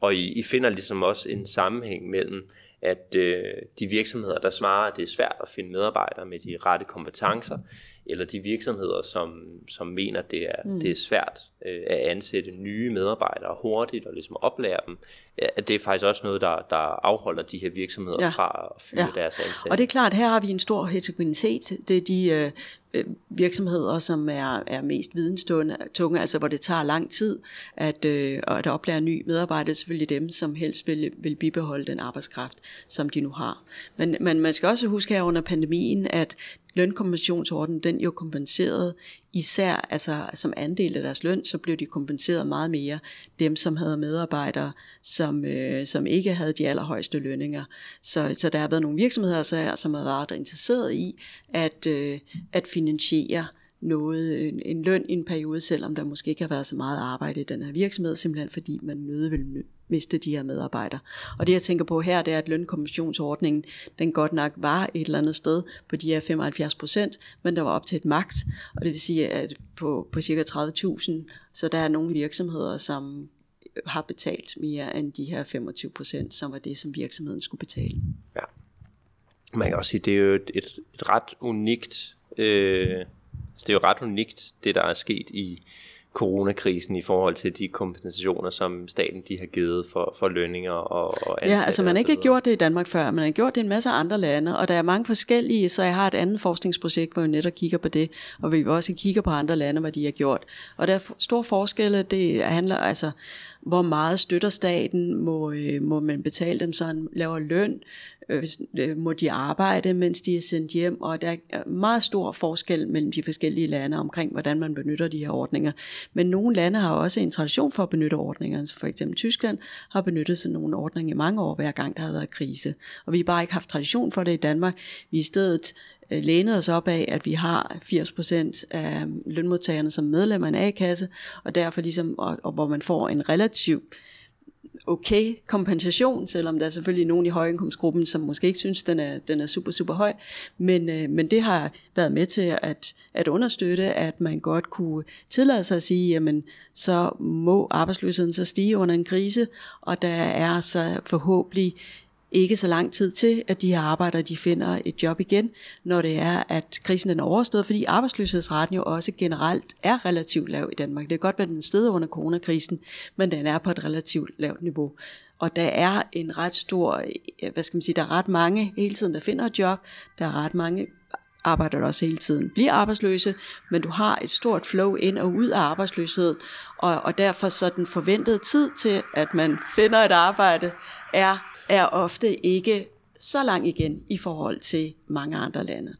Og I, I finder ligesom også en sammenhæng mellem at øh, de virksomheder, der svarer, at det er svært at finde medarbejdere med de rette kompetencer, eller de virksomheder, som, som mener, det er, mm. det er svært øh, at ansætte nye medarbejdere hurtigt og ligesom oplære dem, at det er faktisk også noget, der, der afholder de her virksomheder ja. fra at fyre ja. deres ansatte. Og det er klart, her har vi en stor heterogenitet. Det er de øh, øh virksomheder, som er, er mest videnstunge, altså hvor det tager lang tid at, øh, at oplære ny medarbejder, er selvfølgelig dem, som helst vil, vil bibeholde den arbejdskraft, som de nu har. Men, men man skal også huske her under pandemien, at lønkompensationsordenen, den jo kompenserede især altså, som andel af deres løn, så blev de kompenseret meget mere dem, som havde medarbejdere, som, øh, som ikke havde de allerhøjeste lønninger. Så, så der har været nogle virksomheder, så, her, som har været interesseret i at, øh, at finansiere noget, en, en løn i en periode, selvom der måske ikke har været så meget arbejde i den her virksomhed, simpelthen fordi man nødvendigvis miste de her medarbejdere. Og det jeg tænker på her, det er, at lønkommissionsordningen, den godt nok var et eller andet sted på de her 75 procent, men der var op til et maks, og det vil sige, at på, på cirka 30.000, så der er nogle virksomheder, som øh, har betalt mere end de her 25 procent, som var det, som virksomheden skulle betale. Ja. Man kan også sige, det er jo et, et, et ret unikt, øh, altså, det er jo ret unikt, det der er sket i, coronakrisen i forhold til de kompensationer, som staten de har givet for, for lønninger og, og Ja, altså man har ikke gjort det i Danmark før, man har gjort det i en masse andre lande, og der er mange forskellige, så jeg har et andet forskningsprojekt, hvor vi netop kigger på det, og vi også kigger på andre lande, hvad de har gjort. Og der er stor forskelle, det handler altså hvor meget støtter staten, må, øh, må man betale dem, så han laver løn, Øh, øh, må de arbejde, mens de er sendt hjem, og der er meget stor forskel mellem de forskellige lande omkring, hvordan man benytter de her ordninger. Men nogle lande har også en tradition for at benytte ordningerne, så for eksempel Tyskland har benyttet sådan nogle ordninger i mange år, hver gang der har været krise. Og vi har bare ikke haft tradition for det i Danmark. Vi i stedet øh, lænet os op af, at vi har 80% af lønmodtagerne som medlemmer af en A-kasse, og derfor ligesom, og, og hvor man får en relativ okay kompensation, selvom der er selvfølgelig nogen i højindkomstgruppen, som måske ikke synes, den er, den er super, super høj. Men, øh, men det har været med til at, at understøtte, at man godt kunne tillade sig at sige, jamen så må arbejdsløsheden så stige under en krise, og der er så forhåbentlig ikke så lang tid til, at de her arbejdere de finder et job igen, når det er, at krisen er overstået, fordi arbejdsløshedsraten jo også generelt er relativt lav i Danmark. Det er godt, at den sted under coronakrisen, men den er på et relativt lavt niveau. Og der er en ret stor, hvad skal man sige, der er ret mange hele tiden, der finder et job. Der er ret mange arbejder der også hele tiden bliver arbejdsløse, men du har et stort flow ind og ud af arbejdsløshed, og, og derfor så den forventede tid til, at man finder et arbejde, er er ofte ikke så lang igen i forhold til mange andre lande.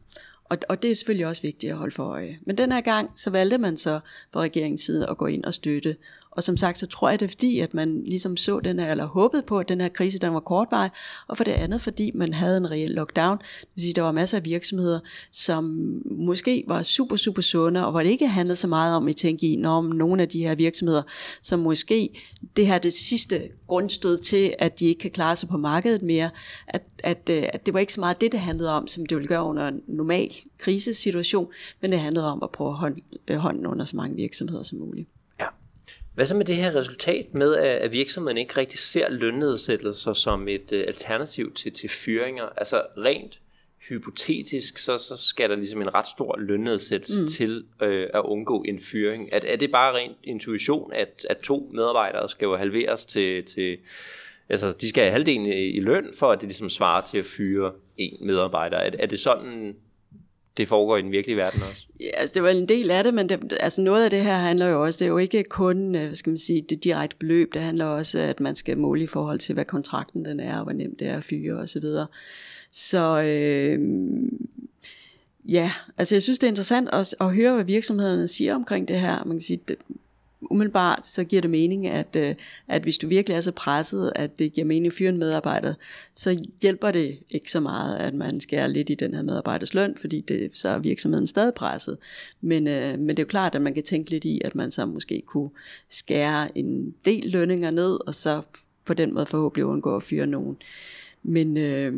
Og, og det er selvfølgelig også vigtigt at holde for øje. Men den her gang, så valgte man så fra regeringens side at gå ind og støtte og som sagt, så tror jeg det er fordi, at man ligesom så den her, eller håbede på, at den her krise, den var kortvarig, og for det andet, fordi man havde en reel lockdown. Det vil sige, der var masser af virksomheder, som måske var super, super sunde, og hvor det ikke handlede så meget om at tænke i, når nogle af de her virksomheder, som måske det her det sidste grundstød til, at de ikke kan klare sig på markedet mere, at, at, øh, at det var ikke så meget det, det handlede om, som det ville gøre under en normal krisesituation, men det handlede om at prøve at holde øh, hånden under så mange virksomheder som muligt. Hvad så med det her resultat med, at virksomheden ikke rigtig ser lønnedsættelser som et uh, alternativ til, til fyringer? Altså rent hypotetisk, så, så skal der ligesom en ret stor lønnedsættelse mm. til øh, at undgå en fyring. Er, er det bare rent intuition, at, at to medarbejdere skal jo halveres til, til altså de skal have halvdelen i, i løn, for at det ligesom svarer til at fyre en medarbejder. Er, er det sådan, det foregår i den virkelige verden også? Ja, altså, det var en del af det, men det, altså noget af det her handler jo også, det er jo ikke kun, øh, hvad skal man sige, det direkte beløb, det handler også, at man skal måle i forhold til, hvad kontrakten den er, og hvor nemt det er at fyre osv. Så, videre. så øh, ja, altså jeg synes, det er interessant at, at høre, hvad virksomhederne siger omkring det her. Man kan sige, det, umiddelbart så giver det mening, at, øh, at hvis du virkelig er så presset, at det giver mening at fyre en medarbejder, så hjælper det ikke så meget, at man skærer lidt i den her medarbejders løn, fordi det, så er virksomheden stadig presset. Men, øh, men det er jo klart, at man kan tænke lidt i, at man så måske kunne skære en del lønninger ned, og så på den måde forhåbentlig undgå at fyre nogen. Men, øh,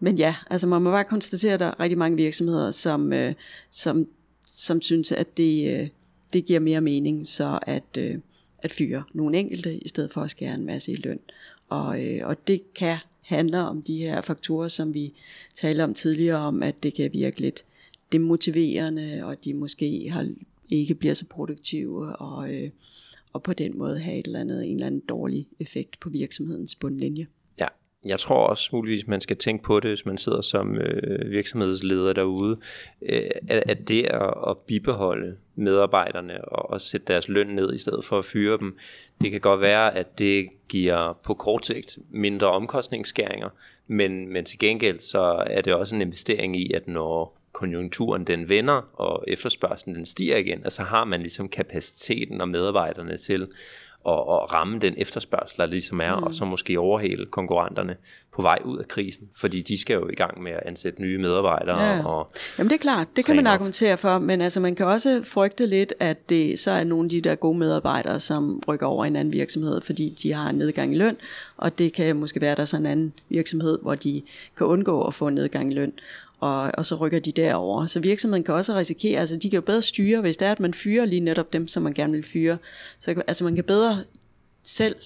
men ja, altså man må bare konstatere, at der er rigtig mange virksomheder, som, øh, som, som synes, at det, øh, det giver mere mening så at, øh, at fyre nogle enkelte, i stedet for at skære en masse i løn. Og, øh, og det kan handle om de her faktorer, som vi talte om tidligere, om at det kan virke lidt demotiverende, og de måske har, ikke bliver så produktive, og, øh, og på den måde have et eller andet, en eller anden dårlig effekt på virksomhedens bundlinje jeg tror også muligvis, man skal tænke på det, hvis man sidder som øh, virksomhedsleder derude, øh, at, at det at, at bibeholde medarbejderne og, og sætte deres løn ned i stedet for at fyre dem, det kan godt være, at det giver på kort sigt mindre omkostningsskæringer, men, men til gengæld så er det også en investering i, at når konjunkturen den vender, og efterspørgselen den stiger igen, altså har man ligesom kapaciteten og medarbejderne til og, og ramme den efterspørgsel, der ligesom er, mm. og så måske overhale konkurrenterne på vej ud af krisen, fordi de skal jo i gang med at ansætte nye medarbejdere. Ja. Og Jamen det er klart, det kan man argumentere for, men altså man kan også frygte lidt, at det så er nogle af de der gode medarbejdere, som rykker over i en anden virksomhed, fordi de har en nedgang i løn, og det kan måske være, at der er sådan en anden virksomhed, hvor de kan undgå at få en nedgang i løn og, og så rykker de derover. Så virksomheden kan også risikere, altså de kan jo bedre styre, hvis det er, at man fyrer lige netop dem, som man gerne vil fyre. Så altså man kan bedre selv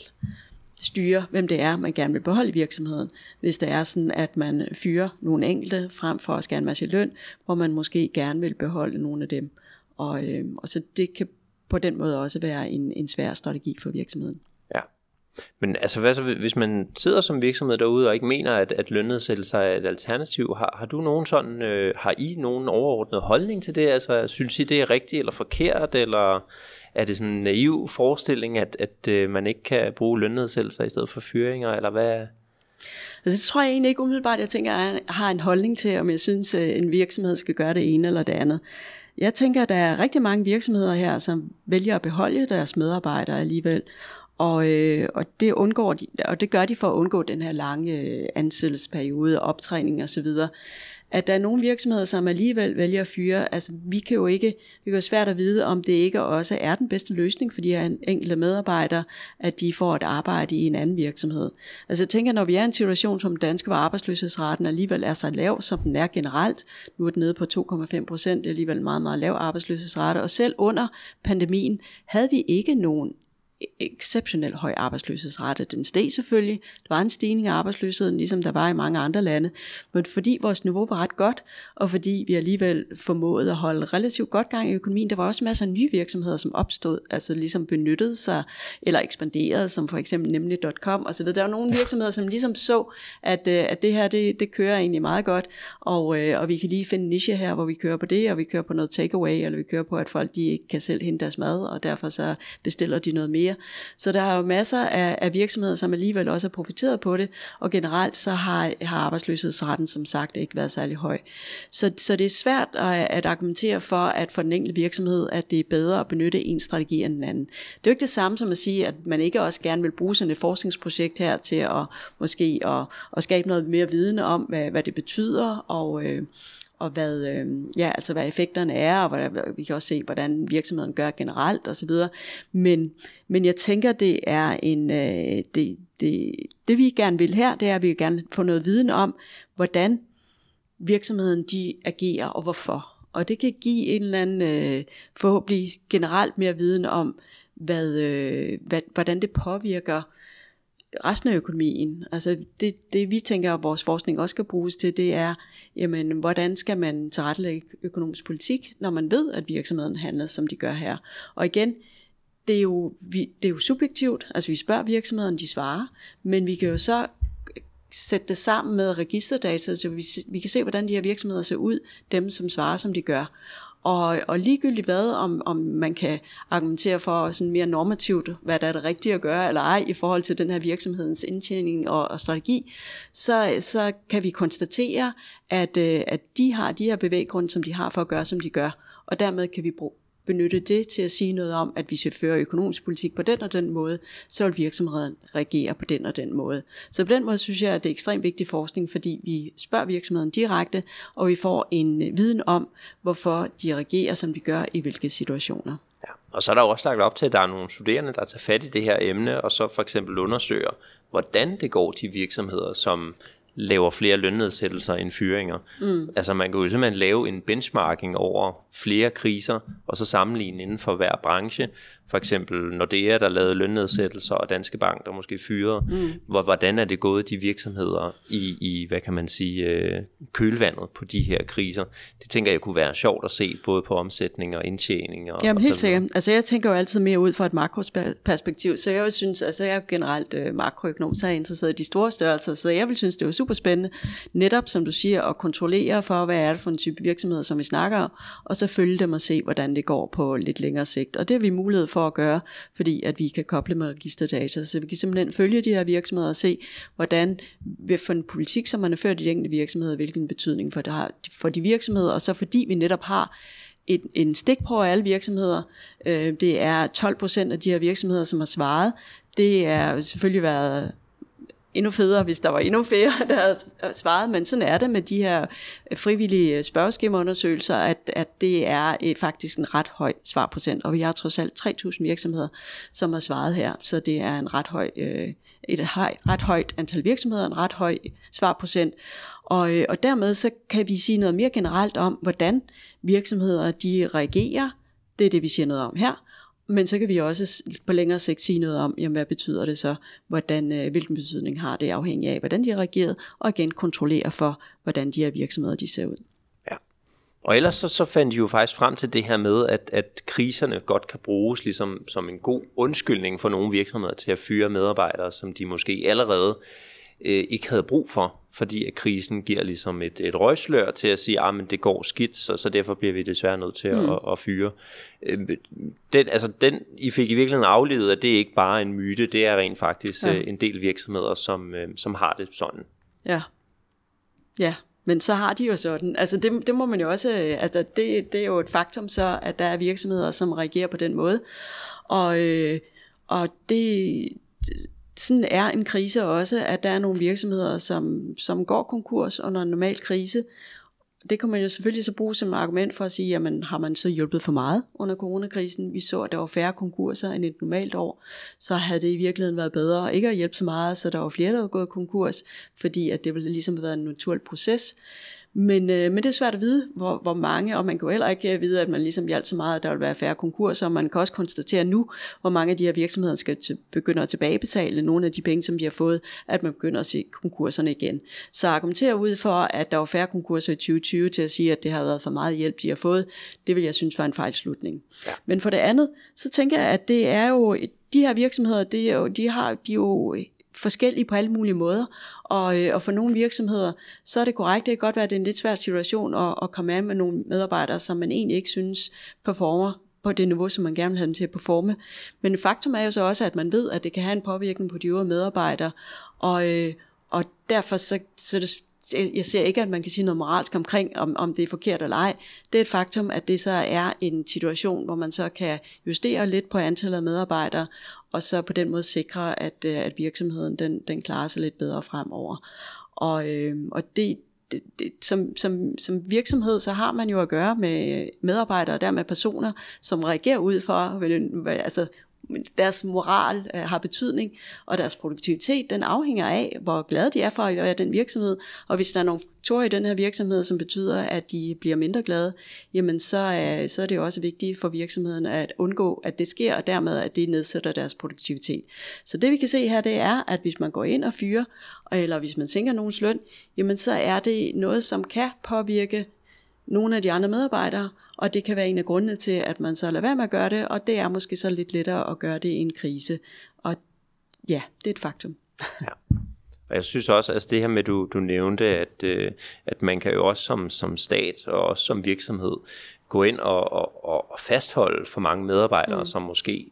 styre, hvem det er, man gerne vil beholde i virksomheden. Hvis det er sådan, at man fyrer nogle enkelte frem for at skære en masse løn, hvor man måske gerne vil beholde nogle af dem. Og, øh, og så det kan på den måde også være en, en svær strategi for virksomheden. Men altså, hvad så, hvis man sidder som virksomhed derude og ikke mener, at, at lønnedsættelse er et alternativ, har, har du nogen sådan, øh, har I nogen overordnet holdning til det? Altså, synes I, det er rigtigt eller forkert, eller er det sådan en naiv forestilling, at, at øh, man ikke kan bruge lønnedsættelser i stedet for fyringer, eller hvad? Altså, det tror jeg egentlig ikke umiddelbart, jeg tænker, at jeg har en holdning til, om jeg synes, at en virksomhed skal gøre det ene eller det andet. Jeg tænker, at der er rigtig mange virksomheder her, som vælger at beholde deres medarbejdere alligevel, og, øh, og, det undgår de, og det gør de for at undgå den her lange øh, ansættelsesperiode, optræning og så videre. At der er nogle virksomheder, som alligevel vælger at fyre, altså vi kan jo ikke, det er jo svært at vide, om det ikke også er den bedste løsning for de her enkelte medarbejdere, at de får et arbejde i en anden virksomhed. Altså jeg tænker, når vi er i en situation som danske, hvor arbejdsløshedsraten alligevel er så lav, som den er generelt, nu er den nede på 2,5 procent, det er alligevel meget, meget lav arbejdsløshedsrate, og selv under pandemien havde vi ikke nogen exceptionelt høj arbejdsløshedsrate. Den steg selvfølgelig. Der var en stigning af arbejdsløsheden, ligesom der var i mange andre lande. Men fordi vores niveau var ret godt, og fordi vi alligevel formåede at holde relativt godt gang i økonomien, der var også masser af nye virksomheder, som opstod, altså ligesom benyttede sig, eller ekspanderede, som for eksempel nemlig.com osv. Der var nogle virksomheder, som ligesom så, at, øh, at det her, det, det kører egentlig meget godt, og, øh, og vi kan lige finde en niche her, hvor vi kører på det, og vi kører på noget takeaway, eller vi kører på, at folk de ikke kan selv hente deres mad, og derfor så bestiller de noget mere mere. Så der er jo masser af, af virksomheder, som alligevel også har profiteret på det, og generelt så har, har arbejdsløshedsretten som sagt ikke været særlig høj. Så, så det er svært at, at argumentere for, at for den enkelte virksomhed, at det er bedre at benytte en strategi end den anden. Det er jo ikke det samme som at sige, at man ikke også gerne vil bruge sådan et forskningsprojekt her til at måske at, at skabe noget mere viden om, hvad, hvad det betyder, og, øh, og hvad, øh, ja, altså hvad effekterne er, og hvad, vi kan også se, hvordan virksomheden gør generelt osv. Men, men jeg tænker, det er en, øh, det, det, det vi gerne vil her, det er, at vi vil gerne få noget viden om, hvordan virksomheden de agerer og hvorfor. Og det kan give en eller anden øh, forhåbentlig generelt mere viden om, hvad, øh, hvad, hvordan det påvirker resten af økonomien. Altså det, det vi tænker, at vores forskning også skal bruges til, det er, jamen, hvordan skal man tilrettelægge økonomisk politik, når man ved, at virksomheden handler, som de gør her. Og igen, det er jo, vi, det er jo subjektivt, altså vi spørger virksomheden, de svarer, men vi kan jo så sætte det sammen med registerdata, så vi, vi kan se, hvordan de her virksomheder ser ud, dem som svarer, som de gør. Og, og ligegyldigt hvad, om, om man kan argumentere for sådan mere normativt, hvad der er det rigtige at gøre eller ej i forhold til den her virksomhedens indtjening og, og strategi, så, så kan vi konstatere, at, øh, at de har de her bevæggrunde, som de har for at gøre, som de gør. Og dermed kan vi bruge, benytte det til at sige noget om, at vi fører økonomisk politik på den og den måde, så vil virksomheden reagere på den og den måde. Så på den måde synes jeg, at det er ekstremt vigtig forskning, fordi vi spørger virksomheden direkte, og vi får en øh, viden om, hvorfor de reagerer, som de gør i hvilke situationer. Ja, og så er der også lagt op til, at der er nogle studerende, der tager fat i det her emne, og så for eksempel undersøger, hvordan det går til virksomheder, som laver flere lønnedsættelser end fyringer. Mm. Altså man kan jo simpelthen lave en benchmarking over flere kriser, og så sammenligne inden for hver branche, for eksempel er der lavede lønnedsættelser, og Danske Bank, der måske fyrer, mm. hvor, hvordan er det gået de virksomheder i, i hvad kan man sige, øh, kølvandet på de her kriser. Det tænker jeg kunne være sjovt at se, både på omsætning og indtjening. Og, Jamen og helt sikkert. Altså jeg tænker jo altid mere ud fra et makroperspektiv, så jeg synes, altså jeg er generelt øh, makroøkonom, så er jeg interesseret i de store størrelser, så jeg vil synes, det var super spændende, netop som du siger, at kontrollere for, hvad er det for en type virksomheder, som vi snakker om, og så følge dem og se, hvordan det går på lidt længere sigt. Og det har vi mulighed for at gøre, fordi at vi kan koble med registerdata. Så vi kan simpelthen følge de her virksomheder og se, hvordan ved for en politik, som man har ført i de enkelte virksomheder, hvilken betydning for det har for de virksomheder, og så fordi vi netop har en, en stikprøve af alle virksomheder. Øh, det er 12 procent af de her virksomheder, som har svaret. Det er selvfølgelig været endnu federe, hvis der var endnu flere, der havde øh, svaret, men sådan er det med de her øh, frivillige øh, spørgeskemaundersøgelser, at, at det er et, faktisk en ret høj svarprocent, og vi har trods alt 3.000 virksomheder, som har svaret her, så det er en ret høj, øh, et høj, ret højt antal virksomheder, en ret høj svarprocent, og, øh, og dermed så kan vi sige noget mere generelt om, hvordan virksomheder de reagerer, det er det, vi siger noget om her, men så kan vi også på længere sigt sige noget om, jamen, hvad betyder det så, hvordan, øh, hvilken betydning har det afhængig af, hvordan de har reageret, og igen kontrollere for, hvordan de her virksomheder de ser ud. Ja. Og ellers så, så fandt de jo faktisk frem til det her med, at, at kriserne godt kan bruges ligesom, som en god undskyldning for nogle virksomheder til at fyre medarbejdere, som de måske allerede øh, ikke havde brug for, fordi at krisen giver ligesom et, et røgslør til at sige, at ah, det går skidt, så, så derfor bliver vi desværre nødt til mm. at, at fyre. Øh, den, altså den, I fik i virkeligheden aflevet, at det ikke bare er en myte, det er rent faktisk ja. øh, en del virksomheder, som, øh, som har det sådan. Ja. Ja, men så har de jo sådan, altså det, det må man jo også, øh, altså det, det er jo et faktum så, at der er virksomheder, som reagerer på den måde, og, øh, og det, sådan er en krise også, at der er nogle virksomheder, som, som går konkurs under en normal krise. Det kan man jo selvfølgelig så bruge som argument for at sige, jamen har man så hjulpet for meget under coronakrisen? Vi så, at der var færre konkurser end et normalt år, så havde det i virkeligheden været bedre ikke at hjælpe så meget, så der var flere, der var gået konkurs, fordi at det ville ligesom have været en naturlig proces. Men, øh, men det er svært at vide, hvor, hvor mange, og man kan jo heller ikke vide, at man ligesom hjalp så meget, at der vil være færre konkurser, og man kan også konstatere nu, hvor mange af de her virksomheder skal til, begynde at tilbagebetale nogle af de penge, som de har fået, at man begynder at se konkurserne igen. Så argumentere ud for, at der var færre konkurser i 2020 til at sige, at det har været for meget hjælp, de har fået, det vil jeg synes var en fejlslutning. Ja. Men for det andet, så tænker jeg, at det er jo, de her virksomheder, det er jo, de har de er jo forskellige på alle mulige måder. Og, øh, og for nogle virksomheder, så er det korrekt, det kan godt være, at det er en lidt svær situation at, at komme af med nogle medarbejdere, som man egentlig ikke synes performer på det niveau, som man gerne vil have dem til at performe. Men faktum er jo så også, at man ved, at det kan have en påvirkning på de øvrige medarbejdere, og, øh, og derfor så, så det jeg ser ikke, at man kan sige noget moralsk omkring, om, om det er forkert eller ej. Det er et faktum, at det så er en situation, hvor man så kan justere lidt på antallet af medarbejdere, og så på den måde sikre, at, øh, at virksomheden den, den klarer sig lidt bedre fremover. Og, øh, og det, det, det, som, som, som virksomhed, så har man jo at gøre med medarbejdere, og dermed personer, som reagerer ud for, altså deres moral øh, har betydning, og deres produktivitet, den afhænger af, hvor glade de er for at gøre den virksomhed. Og hvis der er nogle faktorer i den her virksomhed, som betyder, at de bliver mindre glade, jamen så er, så er det jo også vigtigt for virksomheden at undgå, at det sker, og dermed, at det nedsætter deres produktivitet. Så det vi kan se her, det er, at hvis man går ind og fyrer, eller hvis man sænker nogens løn, jamen så er det noget, som kan påvirke nogle af de andre medarbejdere, og det kan være en af grundene til, at man så lader være med at gøre det, og det er måske så lidt lettere at gøre det i en krise. Og ja, det er et faktum. ja. Og jeg synes også, at altså det her med, du, du nævnte, at, øh, at man kan jo også som, som stat og også som virksomhed gå ind og, og, og fastholde for mange medarbejdere, mm. som måske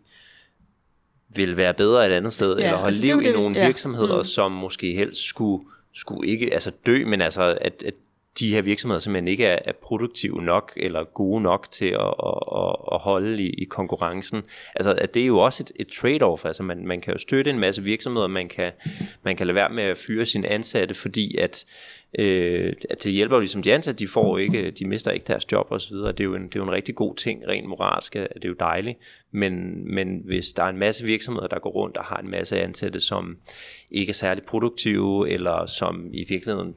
vil være bedre et andet sted, ja, eller holde altså liv det, i nogle ja. virksomheder, mm. som måske helst skulle, skulle ikke altså dø, men altså at, at de her virksomheder simpelthen ikke er, er produktive nok eller gode nok til at, at, at holde i, i konkurrencen. Altså at det er jo også et, et trade-off, altså man, man kan jo støtte en masse virksomheder, man kan, man kan lade være med at fyre sine ansatte, fordi at, øh, at det hjælper jo ligesom de ansatte, de får ikke, de mister ikke deres job osv., det er jo en, det er jo en rigtig god ting, rent moralsk det er jo dejligt, men, men hvis der er en masse virksomheder, der går rundt og har en masse ansatte, som ikke er særlig produktive, eller som i virkeligheden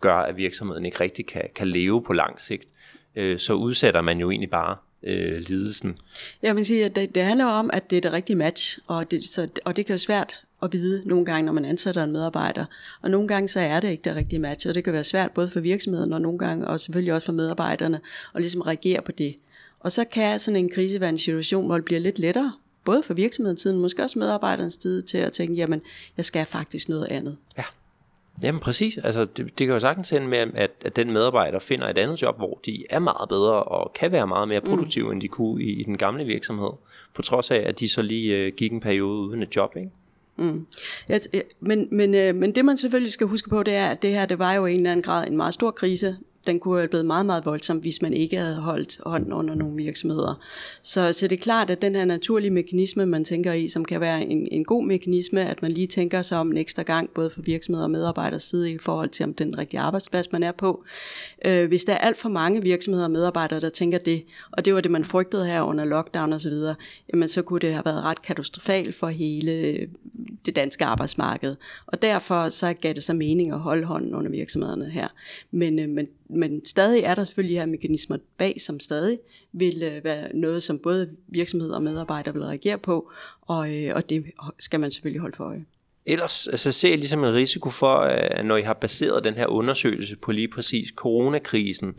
gør, at virksomheden ikke rigtig kan, kan leve på lang sigt, øh, så udsætter man jo egentlig bare øh, lidelsen. Jeg vil sige, at det, det handler om, at det er det rigtige match, og det, så, og det kan jo svært at vide nogle gange, når man ansætter en medarbejder. Og nogle gange så er det ikke det rigtige match, og det kan være svært både for virksomheden og nogle gange, og selvfølgelig også for medarbejderne, at ligesom reagere på det. Og så kan sådan en krise være en situation, hvor det bliver lidt lettere, både for virksomhedens side, men måske også medarbejderens side, til at tænke, jamen, jeg skal faktisk noget andet. Ja. Jamen præcis, altså det, det kan jo sagtens ende med, at, at den medarbejder finder et andet job, hvor de er meget bedre og kan være meget mere produktive, mm. end de kunne i, i den gamle virksomhed, på trods af, at de så lige øh, gik en periode uden et job, ikke? Mm. Ja, men, men, øh, men det man selvfølgelig skal huske på, det er, at det her det var jo i en eller anden grad en meget stor krise, den kunne have blevet meget, meget voldsom, hvis man ikke havde holdt hånden under nogle virksomheder. Så, så det er klart, at den her naturlige mekanisme, man tænker i, som kan være en, en god mekanisme, at man lige tænker sig om en ekstra gang, både for virksomheder og medarbejders side, i forhold til om den rigtige arbejdsplads, man er på. Øh, hvis der er alt for mange virksomheder og medarbejdere, der tænker det, og det var det, man frygtede her under lockdown osv., jamen så kunne det have været ret katastrofalt for hele øh, det danske arbejdsmarked. Og derfor så gav det så mening at holde hånden under virksomhederne her. Men, øh, men, men stadig er der selvfølgelig her mekanismer bag, som stadig vil øh, være noget, som både virksomheder og medarbejdere vil reagere på, og, øh, og det skal man selvfølgelig holde for øje. Ellers altså, ser jeg ligesom en risiko for, øh, når I har baseret den her undersøgelse på lige præcis coronakrisen,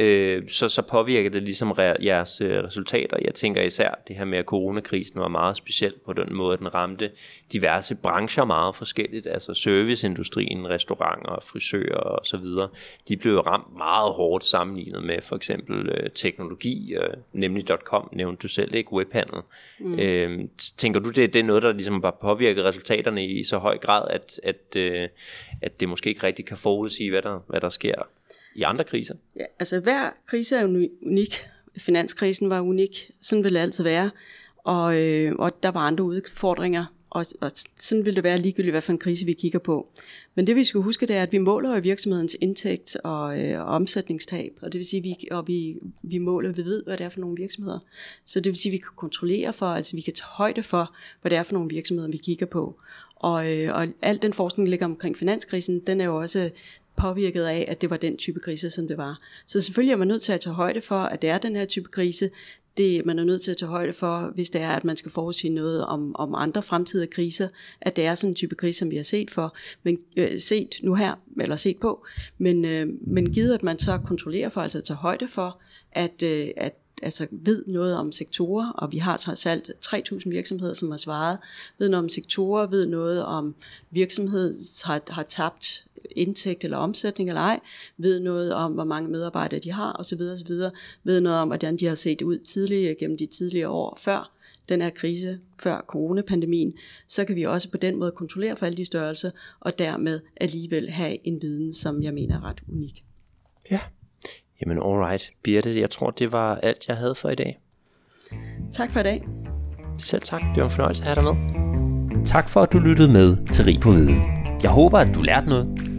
øh, så, så påvirker det ligesom jeres øh, resultater. Jeg tænker især det her med, at coronakrisen var meget speciel på den måde, at den ramte diverse brancher meget forskelligt, altså serviceindustrien, restauranter, frisører og så videre. De blev ramt meget hårdt sammenlignet med for eksempel øh, teknologi, øh, nemlig .com nævnte du selv, ikke? Webhandel. Mm. Øh, tænker du, det, det er noget, der ligesom bare påvirket resultaterne i så høj grad, at, at, øh, at det måske ikke rigtig kan forudsige, hvad der, hvad der sker i andre kriser? Ja, altså hver krise er unik. Finanskrisen var unik. Sådan vil det altid være. Og, øh, og der var andre udfordringer. Og, og sådan vil det være ligegyldigt, hvad for en krise vi kigger på. Men det vi skal huske, det er, at vi måler virksomhedens indtægt og, øh, og omsætningstab. Og det vil sige, at vi, og vi, vi måler, vi ved, hvad det er for nogle virksomheder. Så det vil sige, at vi kan kontrollere for, altså vi kan tage højde for, hvad det er for nogle virksomheder, vi kigger på. Og, øh, og al den forskning, der ligger omkring finanskrisen, den er jo også påvirket af, at det var den type krise, som det var. Så selvfølgelig er man nødt til at tage højde for, at det er den her type krise. Det man er nødt til at tage højde for, hvis det er, at man skal forudsige noget om, om andre fremtidige kriser, at det er sådan en type krise, som vi har set for, men øh, set nu her, eller set på, men, øh, men givet at man så kontrollerer for, altså at tage højde for, at, øh, at altså ved noget om sektorer, og vi har trods alt 3.000 virksomheder, som har svaret, ved noget om sektorer, ved noget om virksomhed har, har tabt indtægt eller omsætning eller ej, ved noget om, hvor mange medarbejdere de har osv. osv. ved noget om, hvordan de har set ud tidligere gennem de tidligere år før den her krise, før coronapandemien, så kan vi også på den måde kontrollere for alle de størrelser, og dermed alligevel have en viden, som jeg mener er ret unik. Ja, jamen alright. Birte, jeg tror, det var alt, jeg havde for i dag. Tak for i dag. Selv tak. Det var en fornøjelse at have dig med. Tak for, at du lyttede med til Rig på Viden. Jeg håber, at du lærte noget,